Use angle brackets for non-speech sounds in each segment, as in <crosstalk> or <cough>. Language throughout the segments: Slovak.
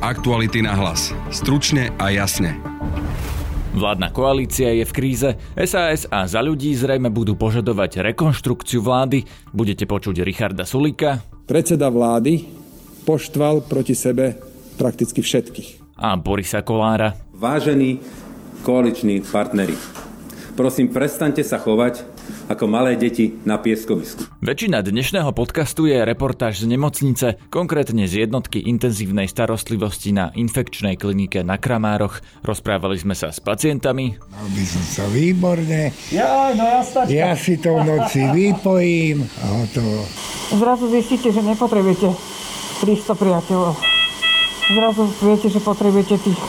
Aktuality na hlas. Stručne a jasne. Vládna koalícia je v kríze, SAS a za ľudí zrejme budú požadovať rekonštrukciu vlády. Budete počuť Richarda Sulika. Predseda vlády poštval proti sebe prakticky všetkých. A Borisa Kolára. Vážení koaliční partneri, prosím, prestante sa chovať ako malé deti na pieskovisku. Väčšina dnešného podcastu je reportáž z nemocnice, konkrétne z jednotky intenzívnej starostlivosti na infekčnej klinike na Kramároch. Rozprávali sme sa s pacientami. Mal by som sa výborne. Ja, no ja stačka. Ja si to v noci vypojím a hotovo. Zrazu zistíte, že nepotrebujete 300 priateľov. Zrazu viete, že potrebujete tých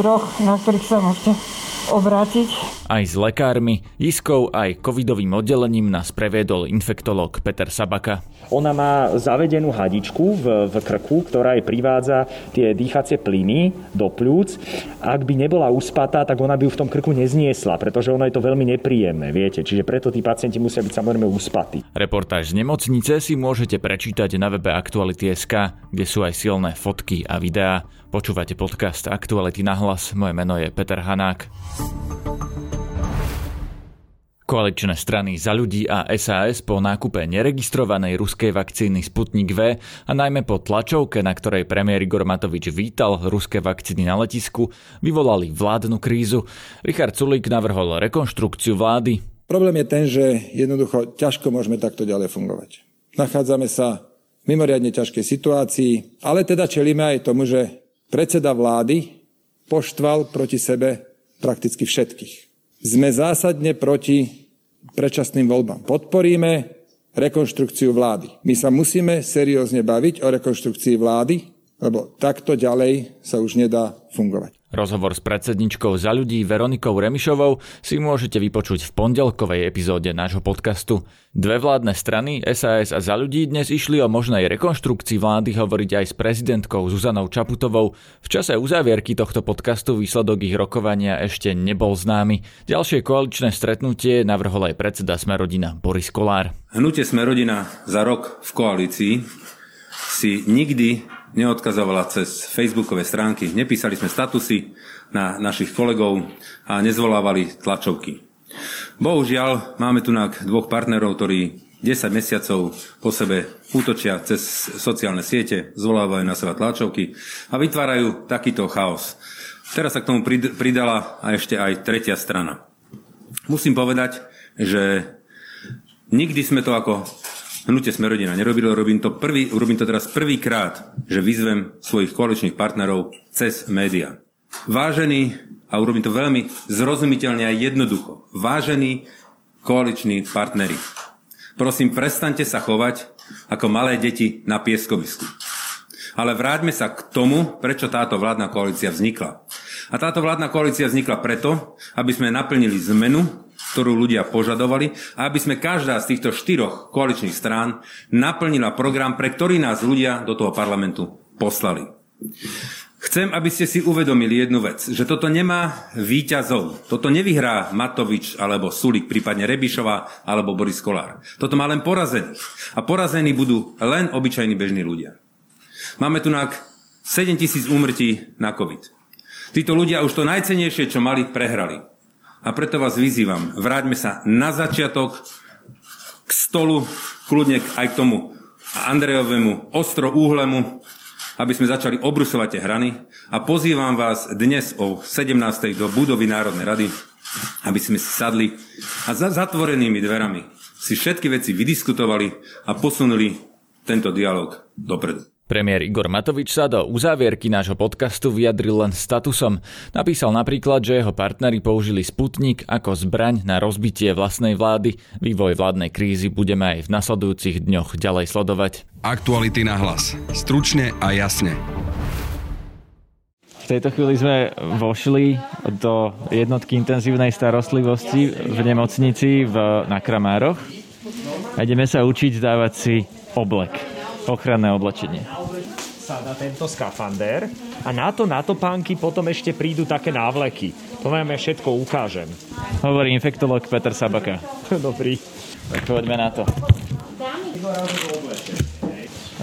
troch, na ktorých sa môžete obrátiť. Aj s lekármi, iskou aj covidovým oddelením nás previedol infektolog Peter Sabaka. Ona má zavedenú hadičku v, v krku, ktorá jej privádza tie dýchacie plyny do plúc. Ak by nebola uspatá, tak ona by ju v tom krku nezniesla, pretože ono je to veľmi nepríjemné, viete. Čiže preto tí pacienti musia byť samozrejme uspatí. Reportáž z nemocnice si môžete prečítať na webe Aktuality.sk, kde sú aj silné fotky a videá. Počúvate podcast Aktuality na hlas. Moje meno je Peter Hanák. Koaličné strany za ľudí a SAS po nákupe neregistrovanej ruskej vakcíny Sputnik V a najmä po tlačovke, na ktorej premiér Igor Matovič vítal ruské vakcíny na letisku, vyvolali vládnu krízu. Richard Sulík navrhol rekonštrukciu vlády. Problém je ten, že jednoducho ťažko môžeme takto ďalej fungovať. Nachádzame sa v mimoriadne ťažkej situácii, ale teda čelíme aj tomu, že predseda vlády poštval proti sebe prakticky všetkých sme zásadne proti predčasným voľbám. Podporíme rekonštrukciu vlády. My sa musíme seriózne baviť o rekonštrukcii vlády, lebo takto ďalej sa už nedá fungovať. Rozhovor s predsedničkou za ľudí Veronikou Remišovou si môžete vypočuť v pondelkovej epizóde nášho podcastu. Dve vládne strany, SAS a za ľudí, dnes išli o možnej rekonštrukcii vlády hovoriť aj s prezidentkou Zuzanou Čaputovou. V čase uzávierky tohto podcastu výsledok ich rokovania ešte nebol známy. Ďalšie koaličné stretnutie navrhol aj predseda Smerodina Boris Kolár. Hnutie Smerodina za rok v koalícii si nikdy neodkazovala cez facebookové stránky, nepísali sme statusy na našich kolegov a nezvolávali tlačovky. Bohužiaľ, máme tu dvoch partnerov, ktorí 10 mesiacov po sebe útočia cez sociálne siete, zvolávajú na seba tlačovky a vytvárajú takýto chaos. Teraz sa k tomu pridala a ešte aj tretia strana. Musím povedať, že nikdy sme to ako hnutie Smerodina nerobilo, robím to, prvý, robím to teraz prvýkrát, že vyzvem svojich koaličných partnerov cez média. Vážení, a urobím to veľmi zrozumiteľne a jednoducho, vážení koaliční partneri, prosím, prestante sa chovať ako malé deti na pieskovisku. Ale vráťme sa k tomu, prečo táto vládna koalícia vznikla. A táto vládna koalícia vznikla preto, aby sme naplnili zmenu, ktorú ľudia požadovali aby sme každá z týchto štyroch koaličných strán naplnila program, pre ktorý nás ľudia do toho parlamentu poslali. Chcem, aby ste si uvedomili jednu vec, že toto nemá výťazov. Toto nevyhrá Matovič alebo Sulik, prípadne Rebišová alebo Boris Kolár. Toto má len porazených. A porazení budú len obyčajní bežní ľudia. Máme tu na 7 tisíc úmrtí na COVID. Títo ľudia už to najcenejšie, čo mali, prehrali. A preto vás vyzývam, vráťme sa na začiatok k stolu, kľudne aj k tomu Andrejovému ostro úhlemu, aby sme začali obrusovať tie hrany a pozývam vás dnes o 17. do budovy Národnej rady, aby sme si sadli a za zatvorenými dverami si všetky veci vydiskutovali a posunuli tento dialog dopredu. Premiér Igor Matovič sa do uzávierky nášho podcastu vyjadril len statusom. Napísal napríklad, že jeho partneri použili Sputnik ako zbraň na rozbitie vlastnej vlády. Vývoj vládnej krízy budeme aj v nasledujúcich dňoch ďalej sledovať. Aktuality na hlas. Stručne a jasne. V tejto chvíli sme vošli do jednotky intenzívnej starostlivosti v nemocnici v, na Kramároch a ideme sa učiť dávať si oblek ochranné oblečenie. Sa na tento skafander a na to na topánky potom ešte prídu také návleky. To vám ja všetko ukážem. Hovorí infektolog Peter Sabaka. <laughs> Dobrý. Tak poďme na to.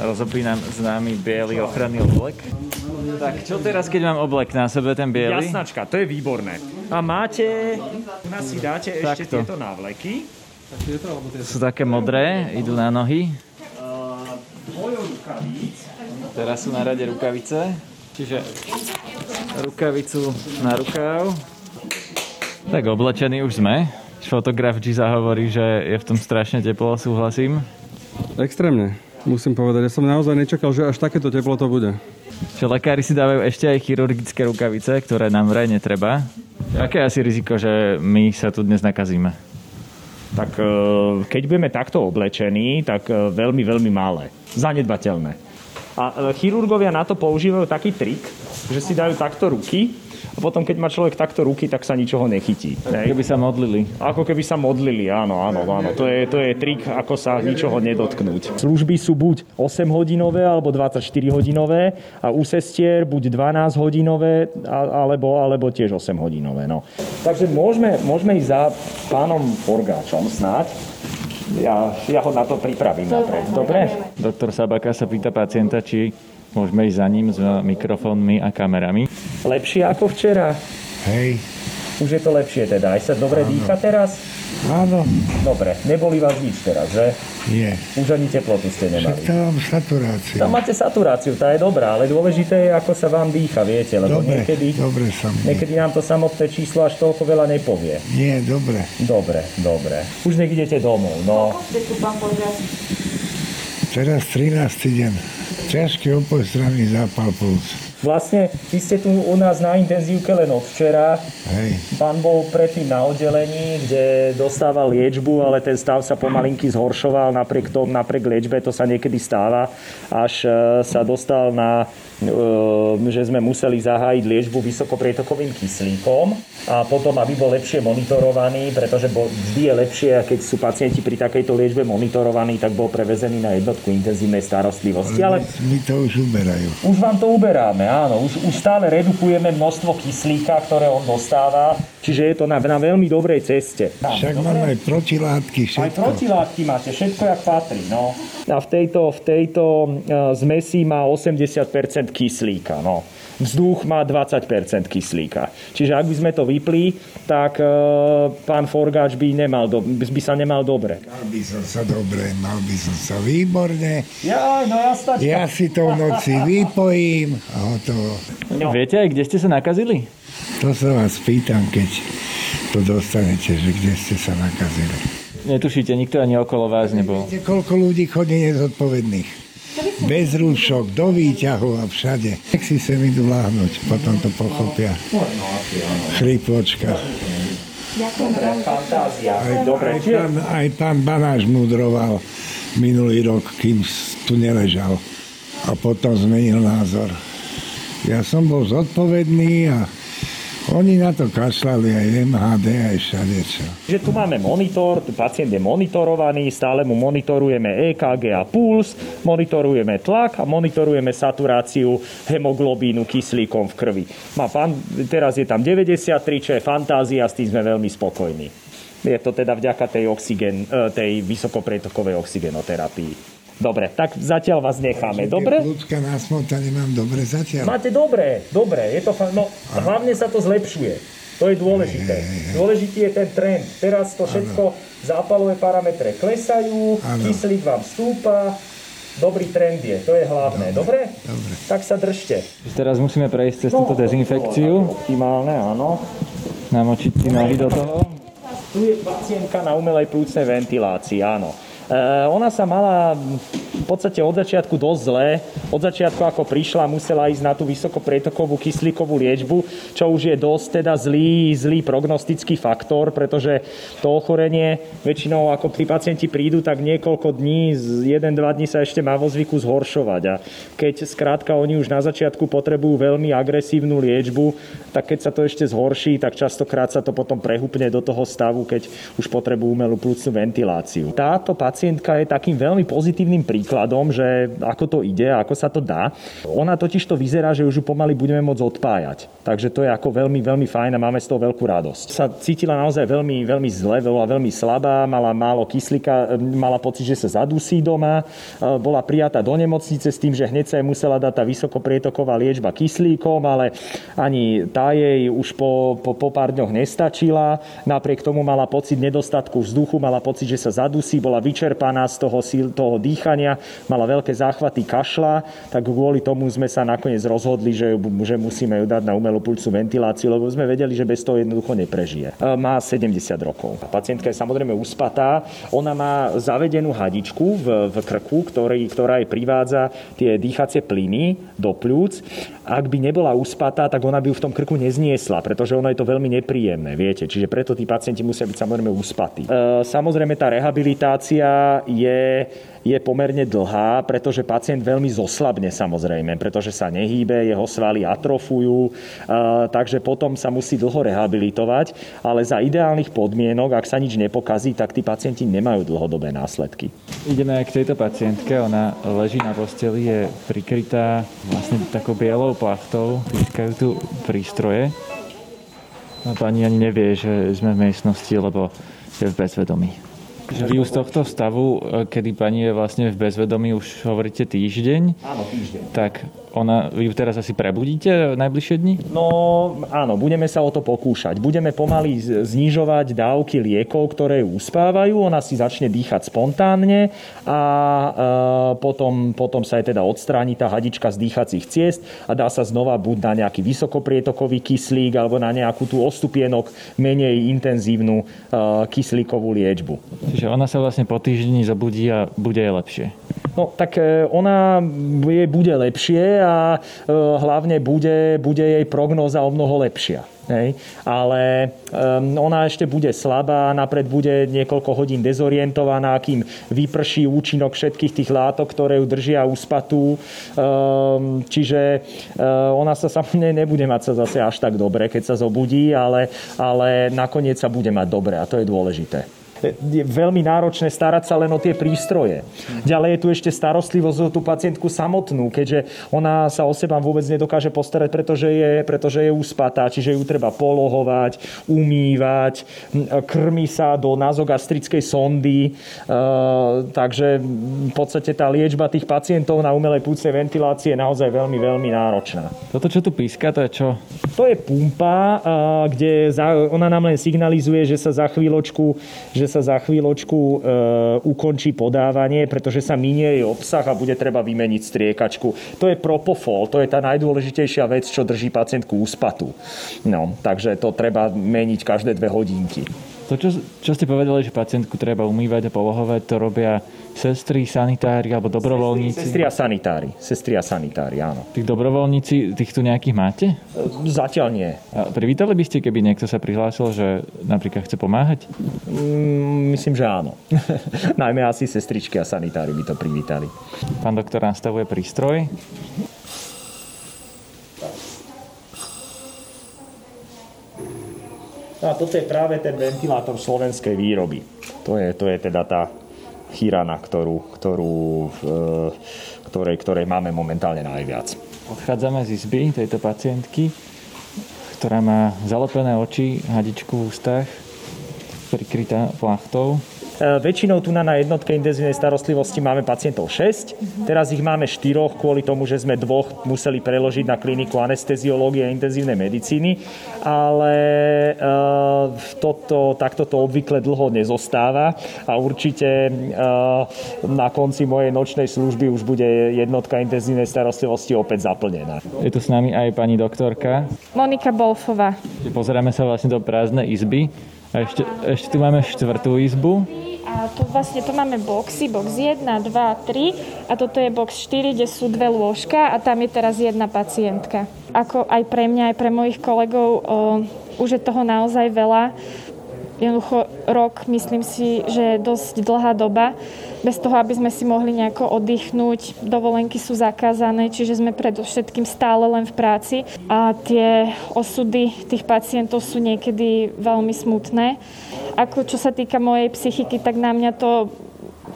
rozopí nám známy biely ochranný oblek. Tak čo teraz, keď mám oblek na sebe, ten biely? Jasnačka, to je výborné. A máte, nás si dáte ešte Takto. tieto návleky. Sú také modré, idú na nohy. Rukavíc. Teraz sú na rade rukavice. Čiže rukavicu na rukáv. Tak oblečení už sme. Fotograf Giza hovorí, že je v tom strašne teplo, súhlasím. Extrémne, musím povedať. Ja som naozaj nečakal, že až takéto teplo to bude. Že lekári si dávajú ešte aj chirurgické rukavice, ktoré nám vraj netreba. Aké je asi riziko, že my sa tu dnes nakazíme? Tak e, keď budeme takto oblečení, tak e, veľmi, veľmi malé. Zanedbateľné. A e, chirurgovia na to používajú taký trik, že si dajú takto ruky a potom, keď má človek takto ruky, tak sa ničoho nechytí. Hej? Keby sa modlili. Ako keby sa modlili, áno, áno, áno. To je, to je trik, ako sa ničoho nedotknúť. Služby sú buď 8-hodinové alebo 24-hodinové a u sestier buď 12-hodinové a- alebo, alebo tiež 8-hodinové. No. Takže môžeme, môžeme ísť za pánom Forgáčom snáď. Ja, ja ho na to pripravím napred. Dobre? Doktor Sabaka sa pýta pacienta, či môžeme ísť za ním s mikrofónmi a kamerami. Lepšie ako včera? Hej, Už je to lepšie teda. Aj sa dobre dýcha teraz? Áno, Dobre, neboli vás nič teraz, že? je. Už ani teplotu ste nemali. to mám saturáciu. Tam máte saturáciu, tá je dobrá, ale dôležité je, ako sa vám dýcha, viete, lebo Dobre, niekedy, dobre sa mi. niekedy nám to samotné číslo až toľko veľa nepovie. Nie, dobre. Dobre, dobre. Už nech idete domov, no. Teraz 13. deň. Ťažký opojstranný zápal plúc. Vlastne, vy ste tu u nás na intenzívke len od včera. Hej, Pán bol predtým na oddelení, kde dostával liečbu, ale ten stav sa pomalinky zhoršoval napriek tomu, napriek liečbe, to sa niekedy stáva, až e, sa dostal na, že sme museli zahájiť liečbu vysokoprietokovým kyslíkom a potom, aby bol lepšie monitorovaný, pretože bol, vždy je lepšie, keď sú pacienti pri takejto liečbe monitorovaní, tak bol prevezený na jednotku intenzívnej starostlivosti. Ale mi to už uberajú. už vám to uberáme, áno. Už, už stále redukujeme množstvo kyslíka, ktoré on dostáva, čiže je to na, na veľmi dobrej ceste. Však mám aj protilátky, Aj všetko. protilátky máte, všetko jak patrí, no. A v tejto, v tejto uh, zmesi má 80% kyslíka, no. Vzduch má 20% kyslíka. Čiže ak by sme to vypli, tak uh, pán Forgáč by, nemal do, by sa nemal dobre. Mal by som sa dobre, mal by som sa výborne. Ja, no ja stačí. Ja si to v noci vypojím a hotovo. No. Viete aj, kde ste sa nakazili? To sa vás pýtam, keď to dostanete, že kde ste sa nakazili. Netušíte, nikto ani okolo vás nebol. Viete, koľko ľudí chodí nezodpovedných? Bez rúšok, do výťahu a všade. Nech si sem idú láhnuť, potom to pochopia. Fantázia. Aj, aj, pán, aj pán Banáš mudroval minulý rok, kým tu neležal. A potom zmenil názor. Ja som bol zodpovedný a oni na to kašľali aj MHD, aj všade čo. že tu máme monitor, pacient je monitorovaný, stále mu monitorujeme EKG a puls, monitorujeme tlak a monitorujeme saturáciu hemoglobínu kyslíkom v krvi. Má pán, teraz je tam 93, čo je fantázia, s tým sme veľmi spokojní. Je to teda vďaka tej, oxygen, e, tej vysokopretokovej oxygenoterapii. Dobre, tak zatiaľ vás necháme. Dobre? Ľudská násmota nemám dobre zatiaľ. Máte dobre, dobre, je to fa- no, hlavne sa to zlepšuje. To je dôležité. Dôležitý je ten trend. Teraz to všetko, zápalové parametre klesajú, Áno. kyslík vám stúpa, dobrý trend je, to je hlavné. Dobre? Dobre. Tak sa držte. Teraz musíme prejsť cez túto dezinfekciu, Optimálne, áno. namočiť si nohy do toho. Tu je pacientka na umelej plúcnej ventilácii, áno. E, ona sa mala v podstate od začiatku dosť zlé. Od začiatku, ako prišla, musela ísť na tú vysokoprietokovú kyslíkovú liečbu, čo už je dosť teda zlý, zlý prognostický faktor, pretože to ochorenie väčšinou, ako tí pacienti prídu, tak niekoľko dní, z 1-2 dní sa ešte má vo zvyku zhoršovať. A keď skrátka oni už na začiatku potrebujú veľmi agresívnu liečbu, tak keď sa to ešte zhorší, tak častokrát sa to potom prehupne do toho stavu, keď už potrebujú umelú plúcnu ventiláciu. Táto pacientka je takým veľmi pozitívnym príkladom príkladom, že ako to ide, ako sa to dá. Ona totiž to vyzerá, že už ju pomaly budeme môcť odpájať. Takže to je ako veľmi, veľmi fajn a máme z toho veľkú radosť. Sa cítila naozaj veľmi, veľmi zle, bola veľmi slabá, mala málo kyslíka, mala pocit, že sa zadusí doma, bola prijatá do nemocnice s tým, že hneď sa jej musela dať tá vysokoprietoková liečba kyslíkom, ale ani tá jej už po, po, po pár dňoch nestačila. Napriek tomu mala pocit nedostatku vzduchu, mala pocit, že sa zadusí, bola vyčerpaná z toho, toho dýchania, mala veľké záchvaty kašla, tak kvôli tomu sme sa nakoniec rozhodli, že, že musíme ju dať na umelú pulcu ventiláciu, lebo sme vedeli, že bez toho jednoducho neprežije. E, má 70 rokov. Pacientka je samozrejme uspatá. Ona má zavedenú hadičku v, v krku, ktorý, ktorá jej privádza tie dýchacie plyny do pľúc. Ak by nebola uspatá, tak ona by ju v tom krku nezniesla, pretože ono je to veľmi nepríjemné, viete. Čiže preto tí pacienti musia byť samozrejme uspatí. E, samozrejme tá rehabilitácia je je pomerne dlhá, pretože pacient veľmi zoslabne samozrejme, pretože sa nehýbe, jeho svaly atrofujú, takže potom sa musí dlho rehabilitovať, ale za ideálnych podmienok, ak sa nič nepokazí, tak tí pacienti nemajú dlhodobé následky. Ideme aj k tejto pacientke, ona leží na posteli, je prikrytá vlastne takou bielou plachtou, pískajú tu prístroje. A pani ani nevie, že sme v miestnosti, lebo je v bezvedomí. Vy už z tohto stavu, e, kedy pani je vlastne v bezvedomí, už hovoríte týždeň. Áno, týždeň. Tak ona, vy teraz asi prebudíte najbližšie dni? No áno, budeme sa o to pokúšať. Budeme pomaly znižovať dávky liekov, ktoré ju uspávajú. Ona si začne dýchať spontánne a e, potom, potom sa aj teda odstráni tá hadička z dýchacích ciest a dá sa znova buď na nejaký vysokoprietokový kyslík alebo na nejakú tú ostupienok menej intenzívnu e, kyslíkovú liečbu. Čiže ona sa vlastne po týždni zobudí a bude lepšie. No tak e, ona je, bude lepšie a e, hlavne bude, bude jej prognóza o mnoho lepšia. Hej. Ale um, ona ešte bude slabá, napred bude niekoľko hodín dezorientovaná, kým vyprší účinok všetkých tých látok, ktoré ju držia uspatú. Um, čiže um, ona sa samozrejme nebude mať sa zase až tak dobre, keď sa zobudí, ale, ale nakoniec sa bude mať dobre a to je dôležité je veľmi náročné starať sa len o tie prístroje. Ďalej je tu ešte starostlivosť o tú pacientku samotnú, keďže ona sa o seba vôbec nedokáže postarať, pretože je, pretože je uspatá, čiže ju treba polohovať, umývať, krmi sa do nazogastrickej sondy, e, takže v podstate tá liečba tých pacientov na umelej púcnej ventilácii je naozaj veľmi, veľmi náročná. Toto, čo tu píska, to je čo? To je pumpa, e, kde ona nám len signalizuje, že sa za chvíľočku, že sa za chvíľočku e, ukončí podávanie, pretože sa minie jej obsah a bude treba vymeniť striekačku. To je propofol, to je tá najdôležitejšia vec, čo drží pacientku úspatu. No, takže to treba meniť každé dve hodinky. To, čo, čo ste povedali, že pacientku treba umývať a polohovať, to robia sestry, sanitári alebo dobrovoľníci? Sestri a sanitári. Sestri a sanitári, áno. Tých dobrovoľníci, tých tu nejakých máte? Zatiaľ nie. A privítali by ste, keby niekto sa prihlásil, že napríklad chce pomáhať? Mm, myslím, že áno. <laughs> Najmä asi sestričky a sanitári by to privítali. Pán doktor nastavuje prístroj. No a toto je práve ten ventilátor slovenskej výroby. To je, to je teda tá chýrana, ktorú, ktorú, e, ktorej, ktorej máme momentálne najviac. Odchádzame z izby tejto pacientky, ktorá má zalepené oči, hadičku v ústach, prikrytá plachtou. E, väčšinou tu na, jednotke intenzívnej starostlivosti máme pacientov 6. Teraz ich máme 4 kvôli tomu, že sme dvoch museli preložiť na kliniku anesteziológie a intenzívnej medicíny. Ale e, toto, takto to obvykle dlho nezostáva a určite e, na konci mojej nočnej služby už bude jednotka intenzívnej starostlivosti opäť zaplnená. Je tu s nami aj pani doktorka. Monika Bolfová. Pozeráme sa vlastne do prázdnej izby. A ešte, ešte tu máme štvrtú izbu. A tu vlastne tu máme boxy, box 1, 2, 3 a toto je box 4, kde sú dve lôžka a tam je teraz jedna pacientka. Ako aj pre mňa, aj pre mojich kolegov, o, už je toho naozaj veľa. Jednoducho rok, myslím si, že je dosť dlhá doba bez toho, aby sme si mohli nejako oddychnúť. Dovolenky sú zakázané, čiže sme predovšetkým stále len v práci a tie osudy tých pacientov sú niekedy veľmi smutné. Ako čo sa týka mojej psychiky, tak na mňa to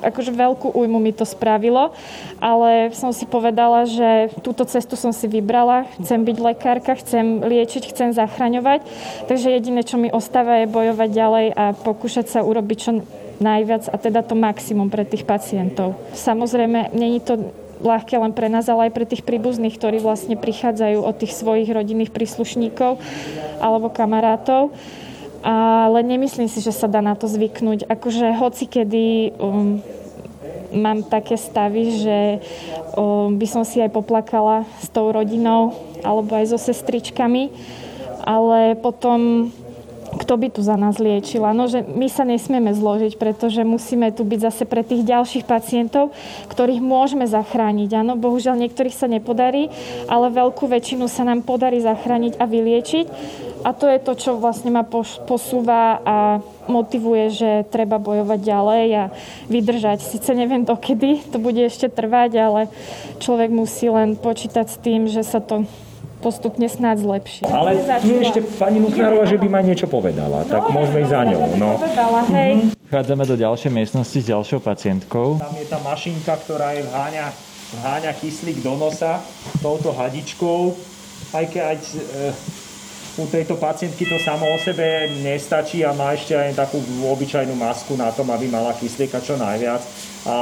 akože veľkú újmu mi to spravilo, ale som si povedala, že túto cestu som si vybrala, chcem byť lekárka, chcem liečiť, chcem zachraňovať, takže jediné, čo mi ostáva je bojovať ďalej a pokúšať sa urobiť čo najviac a teda to maximum pre tých pacientov. Samozrejme, není to ľahké len pre nás, ale aj pre tých príbuzných, ktorí vlastne prichádzajú od tých svojich rodinných príslušníkov alebo kamarátov. Ale nemyslím si, že sa dá na to zvyknúť. Akože hoci kedy um, mám také stavy, že um, by som si aj poplakala s tou rodinou alebo aj so sestričkami, ale potom kto by tu za nás liečil. No, že my sa nesmieme zložiť, pretože musíme tu byť zase pre tých ďalších pacientov, ktorých môžeme zachrániť. Áno, bohužiaľ niektorých sa nepodarí, ale veľkú väčšinu sa nám podarí zachrániť a vyliečiť. A to je to, čo vlastne ma posúva a motivuje, že treba bojovať ďalej a vydržať. Sice neviem dokedy to bude ešte trvať, ale človek musí len počítať s tým, že sa to postupne snáď zlepší. Ale je ešte pani Nutnárová, že by ma niečo povedala, tak no, môžeme ísť za ňou. No. Povedala, hej. Mm-hmm. Chádzame do ďalšej miestnosti s ďalšou pacientkou. Tam je tá mašinka, ktorá je vháňa, vháňa kyslík do nosa touto hadičkou. Aj keď e, u tejto pacientky to samo o sebe nestačí a má ešte aj takú obyčajnú masku na tom, aby mala kyslíka čo najviac. A,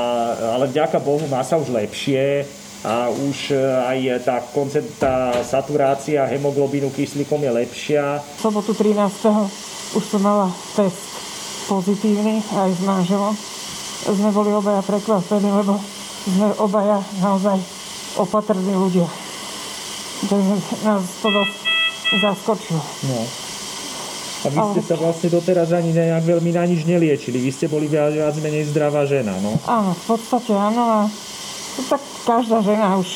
ale vďaka Bohu má sa už lepšie a už e, aj tá, koncept, tá saturácia hemoglobínu kyslíkom je lepšia. V sobotu 13. už som mala test pozitívny aj s manželom. Sme boli obaja prekvapení, lebo sme obaja naozaj opatrní ľudia. Takže nás to dosť zaskočilo. No. A vy ste sa vlastne doteraz ani nejak veľmi na nič neliečili. Vy ste boli viac, viac menej zdravá žena, no? Áno, v podstate áno. A tak každá žena už,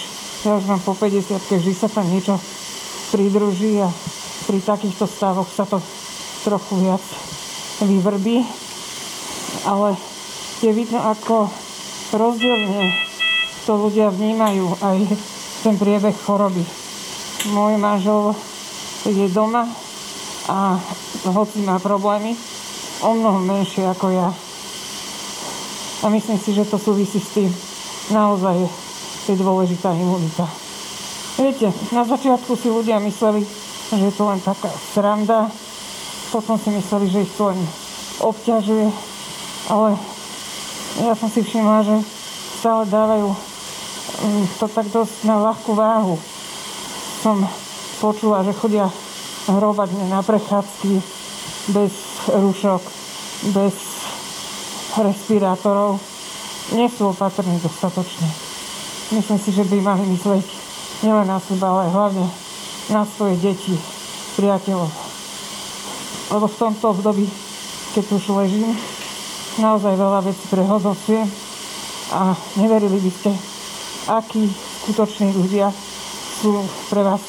ja mám po 50 vždy sa tam niečo pridruží a pri takýchto stavoch sa to trochu viac vyvrbí. Ale je vidno, ako rozdielne to ľudia vnímajú aj ten priebeh choroby. Môj manžel je doma a hoci má problémy, o mnoho menšie ako ja. A myslím si, že to súvisí s tým, naozaj je dôležitá imunita. Viete, na začiatku si ľudia mysleli, že je to len taká sranda, potom si mysleli, že ich to len obťažuje, ale ja som si všimla, že stále dávajú mm, to tak dosť na ľahkú váhu. Som počula, že chodia hrobať na prechádzky bez rušok, bez respirátorov nie sú opatrní dostatočne. Myslím si, že by mali myslieť nielen na seba, ale hlavne na svoje deti, priateľov. Lebo v tomto období, keď už ležím, naozaj veľa vecí prehodosujem a neverili by ste, akí skutoční ľudia sú pre vás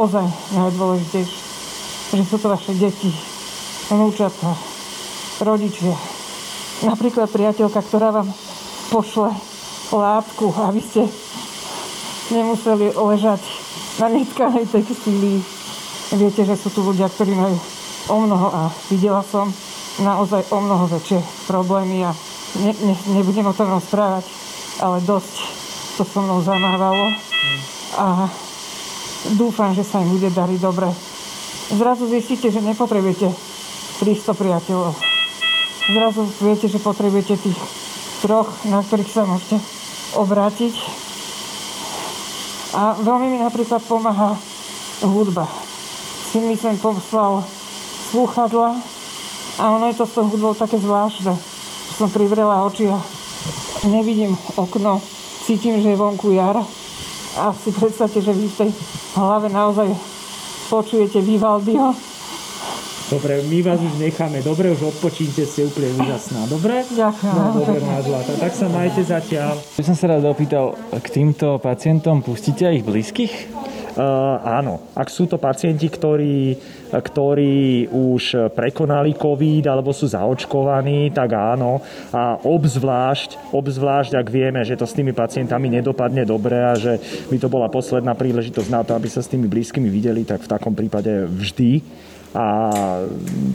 ozaj najdôležitejší. Že sú to vaše deti, vnúčatá, rodičia. Napríklad priateľka, ktorá vám pošle látku, aby ste nemuseli ležať na netkanej textílii. Viete, že sú tu ľudia, ktorí majú o mnoho a videla som naozaj o mnoho väčšie problémy a ne, ne, nebudem o tom rozprávať, ale dosť to so mnou zamávalo a dúfam, že sa im bude dariť dobre. Zrazu zistíte, že nepotrebujete 300 priateľov. Zrazu viete, že potrebujete tých troch, na ktorých sa môžete obrátiť. A veľmi mi napríklad pomáha hudba. Si mi som poslal slúchadla a ono je to s tou hudbou také zvláštne. Som privrela oči a nevidím okno, cítim, že je vonku jar a si predstavte, že vy v tej hlave naozaj počujete Vivaldiho Dobre, my vás už necháme. Dobre, už odpočínte, ste úplne úžasná. Dobre? Ďakujem. No, dobre, má zlata. Tak sa majte zatiaľ. Ja som sa rád opýtal, k týmto pacientom pustíte aj ich blízkych? Uh, áno, ak sú to pacienti, ktorí, ktorí už prekonali COVID alebo sú zaočkovaní, tak áno. A obzvlášť, obzvlášť, ak vieme, že to s tými pacientami nedopadne dobre a že by to bola posledná príležitosť na to, aby sa s tými blízkymi videli, tak v takom prípade vždy a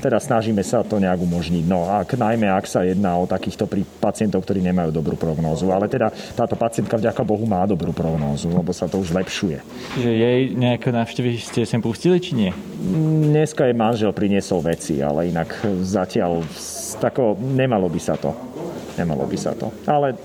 teda snažíme sa to nejak umožniť. No ak, najmä ak sa jedná o takýchto pacientov, ktorí nemajú dobrú prognózu. Ale teda táto pacientka vďaka Bohu má dobrú prognózu, lebo sa to už zlepšuje. Že jej nejaké návštevy ste sem pustili, či nie? Dneska jej manžel priniesol veci, ale inak zatiaľ tako, nemalo by sa to. Nemalo by sa to. Ale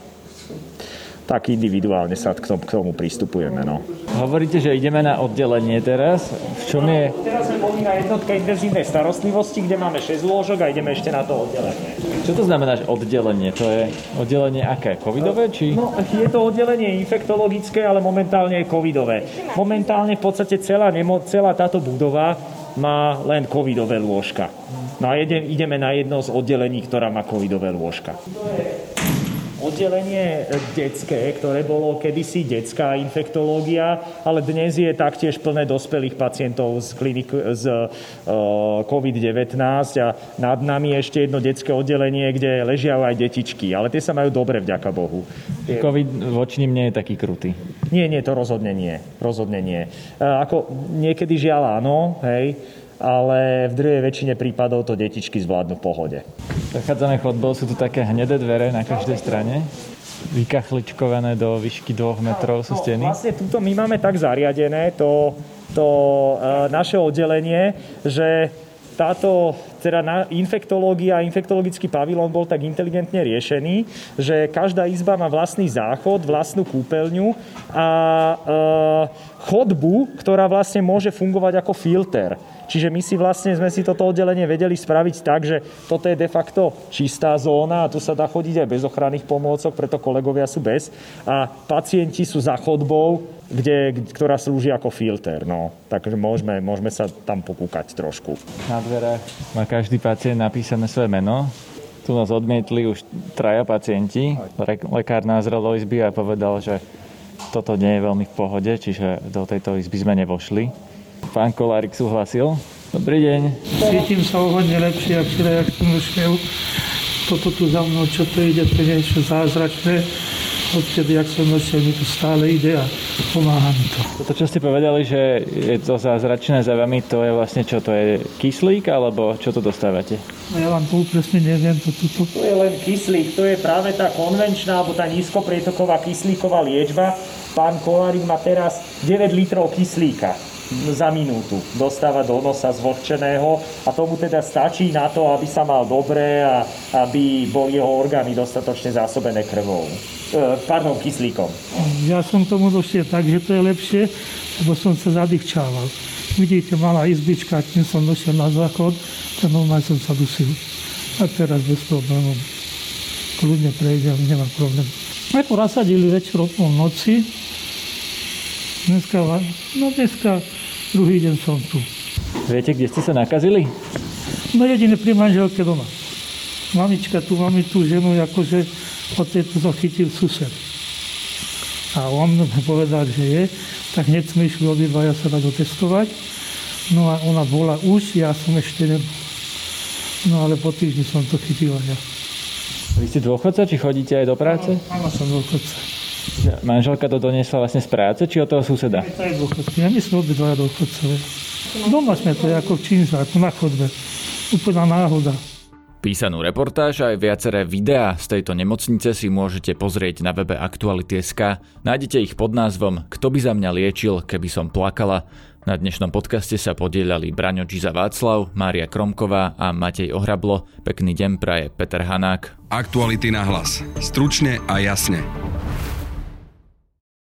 tak individuálne sa k tomu, k tomu pristupujeme. No. Hovoríte, že ideme na oddelenie teraz. V čom je... Teraz sme boli na jednotke intenzívnej starostlivosti, kde máme 6 lôžok a ideme ešte na to oddelenie. Čo to znamená, že oddelenie? To je oddelenie aké? Covidové? Či... No, je to oddelenie infektologické, ale momentálne je covidové. Momentálne v podstate celá, nemo, celá táto budova má len covidové lôžka. No a ideme na jedno z oddelení, ktorá má covidové lôžka oddelenie detské, ktoré bolo kedysi detská infektológia, ale dnes je taktiež plné dospelých pacientov z, klinik, z uh, COVID-19 a nad nami je ešte jedno detské oddelenie, kde ležia aj detičky, ale tie sa majú dobre, vďaka Bohu. COVID voči nim nie je taký krutý. Nie, nie, to rozhodne nie. Rozhodne nie. Uh, ako niekedy žiaľ áno, hej, ale v druhej väčšine prípadov to detičky zvládnu v pohode. Prechádzame chodbou, sú tu také hnedé dvere na každej strane vykachličkované do výšky 2 metrov sú steny? No, vlastne túto my máme tak zariadené, to, to e, naše oddelenie, že táto teda na infektológia, infektologický pavilón bol tak inteligentne riešený, že každá izba má vlastný záchod, vlastnú kúpeľňu a e, chodbu, ktorá vlastne môže fungovať ako filter. Čiže my si vlastne sme si toto oddelenie vedeli spraviť tak, že toto je de facto čistá zóna a tu sa dá chodiť aj bez ochranných pomôcok, preto kolegovia sú bez. A pacienti sú za chodbou, kde, ktorá slúži ako filter. No. Takže môžeme, môžeme sa tam pokúkať trošku. Na dverách má každý pacient napísané svoje meno. Tu nás odmietli už traja pacienti. Lekár názrel do izby a povedal, že toto nie je veľmi v pohode, čiže do tejto izby sme nevošli. Pán Kolárik súhlasil. Dobrý deň. Cítim sa o hodne lepšie, ako včera, jak som došiel. Toto tu za mnou, čo to ide, to je niečo zázračné. Odtedy, jak som došiel, mi to stále ide a pomáha mi to. Toto, čo ste povedali, že je to zázračné za vami, to je vlastne čo? To je kyslík, alebo čo to dostávate? No ja vám to presne neviem. To, to, to. to je len kyslík, to je práve tá konvenčná, alebo tá nízkoprietoková kyslíková liečba. Pán Kolárik má teraz 9 litrov kyslíka za minútu dostáva do nosa zvlhčeného a tomu teda stačí na to, aby sa mal dobre a aby boli jeho orgány dostatočne zásobené krvou. E, pardon, kyslíkom. Ja som tomu došiel tak, že to je lepšie, lebo som sa zadýchčával. Vidíte, malá izbička, kým som došiel na záchod, ten normálne som sa dusil. A teraz bez problémov. Kľudne prejdem, nemá problém. Ako rasadili večer o noci, dneska, no dneska Druhý deň som tu. Viete, kde ste sa nakazili? No jedine pri manželke doma. Mamička tu, máme tú ženu, akože tejto to chytil sused. A on povedal, že je, tak hneď sme išli obidvaja sa dať otestovať. No a ona bola už, ja som ešte nebol. No ale po týždni som to chytila ja. Vy ste dôchodca, či chodíte aj do práce? Áno, som dôchodca. Manželka to doniesla vlastne z práce, či od toho suseda? To je dôchodci. My sme obidvaja dôchodcové. Doma sme to je ako v Čínžáku na chodbe. Úplná náhoda. Písanú reportáž a aj viaceré videá z tejto nemocnice si môžete pozrieť na webe Aktuality.sk. Nájdete ich pod názvom Kto by za mňa liečil, keby som plakala. Na dnešnom podcaste sa podielali Braňo Čiza Václav, Mária Kromková a Matej Ohrablo. Pekný deň praje Peter Hanák. Aktuality na hlas. Stručne a jasne.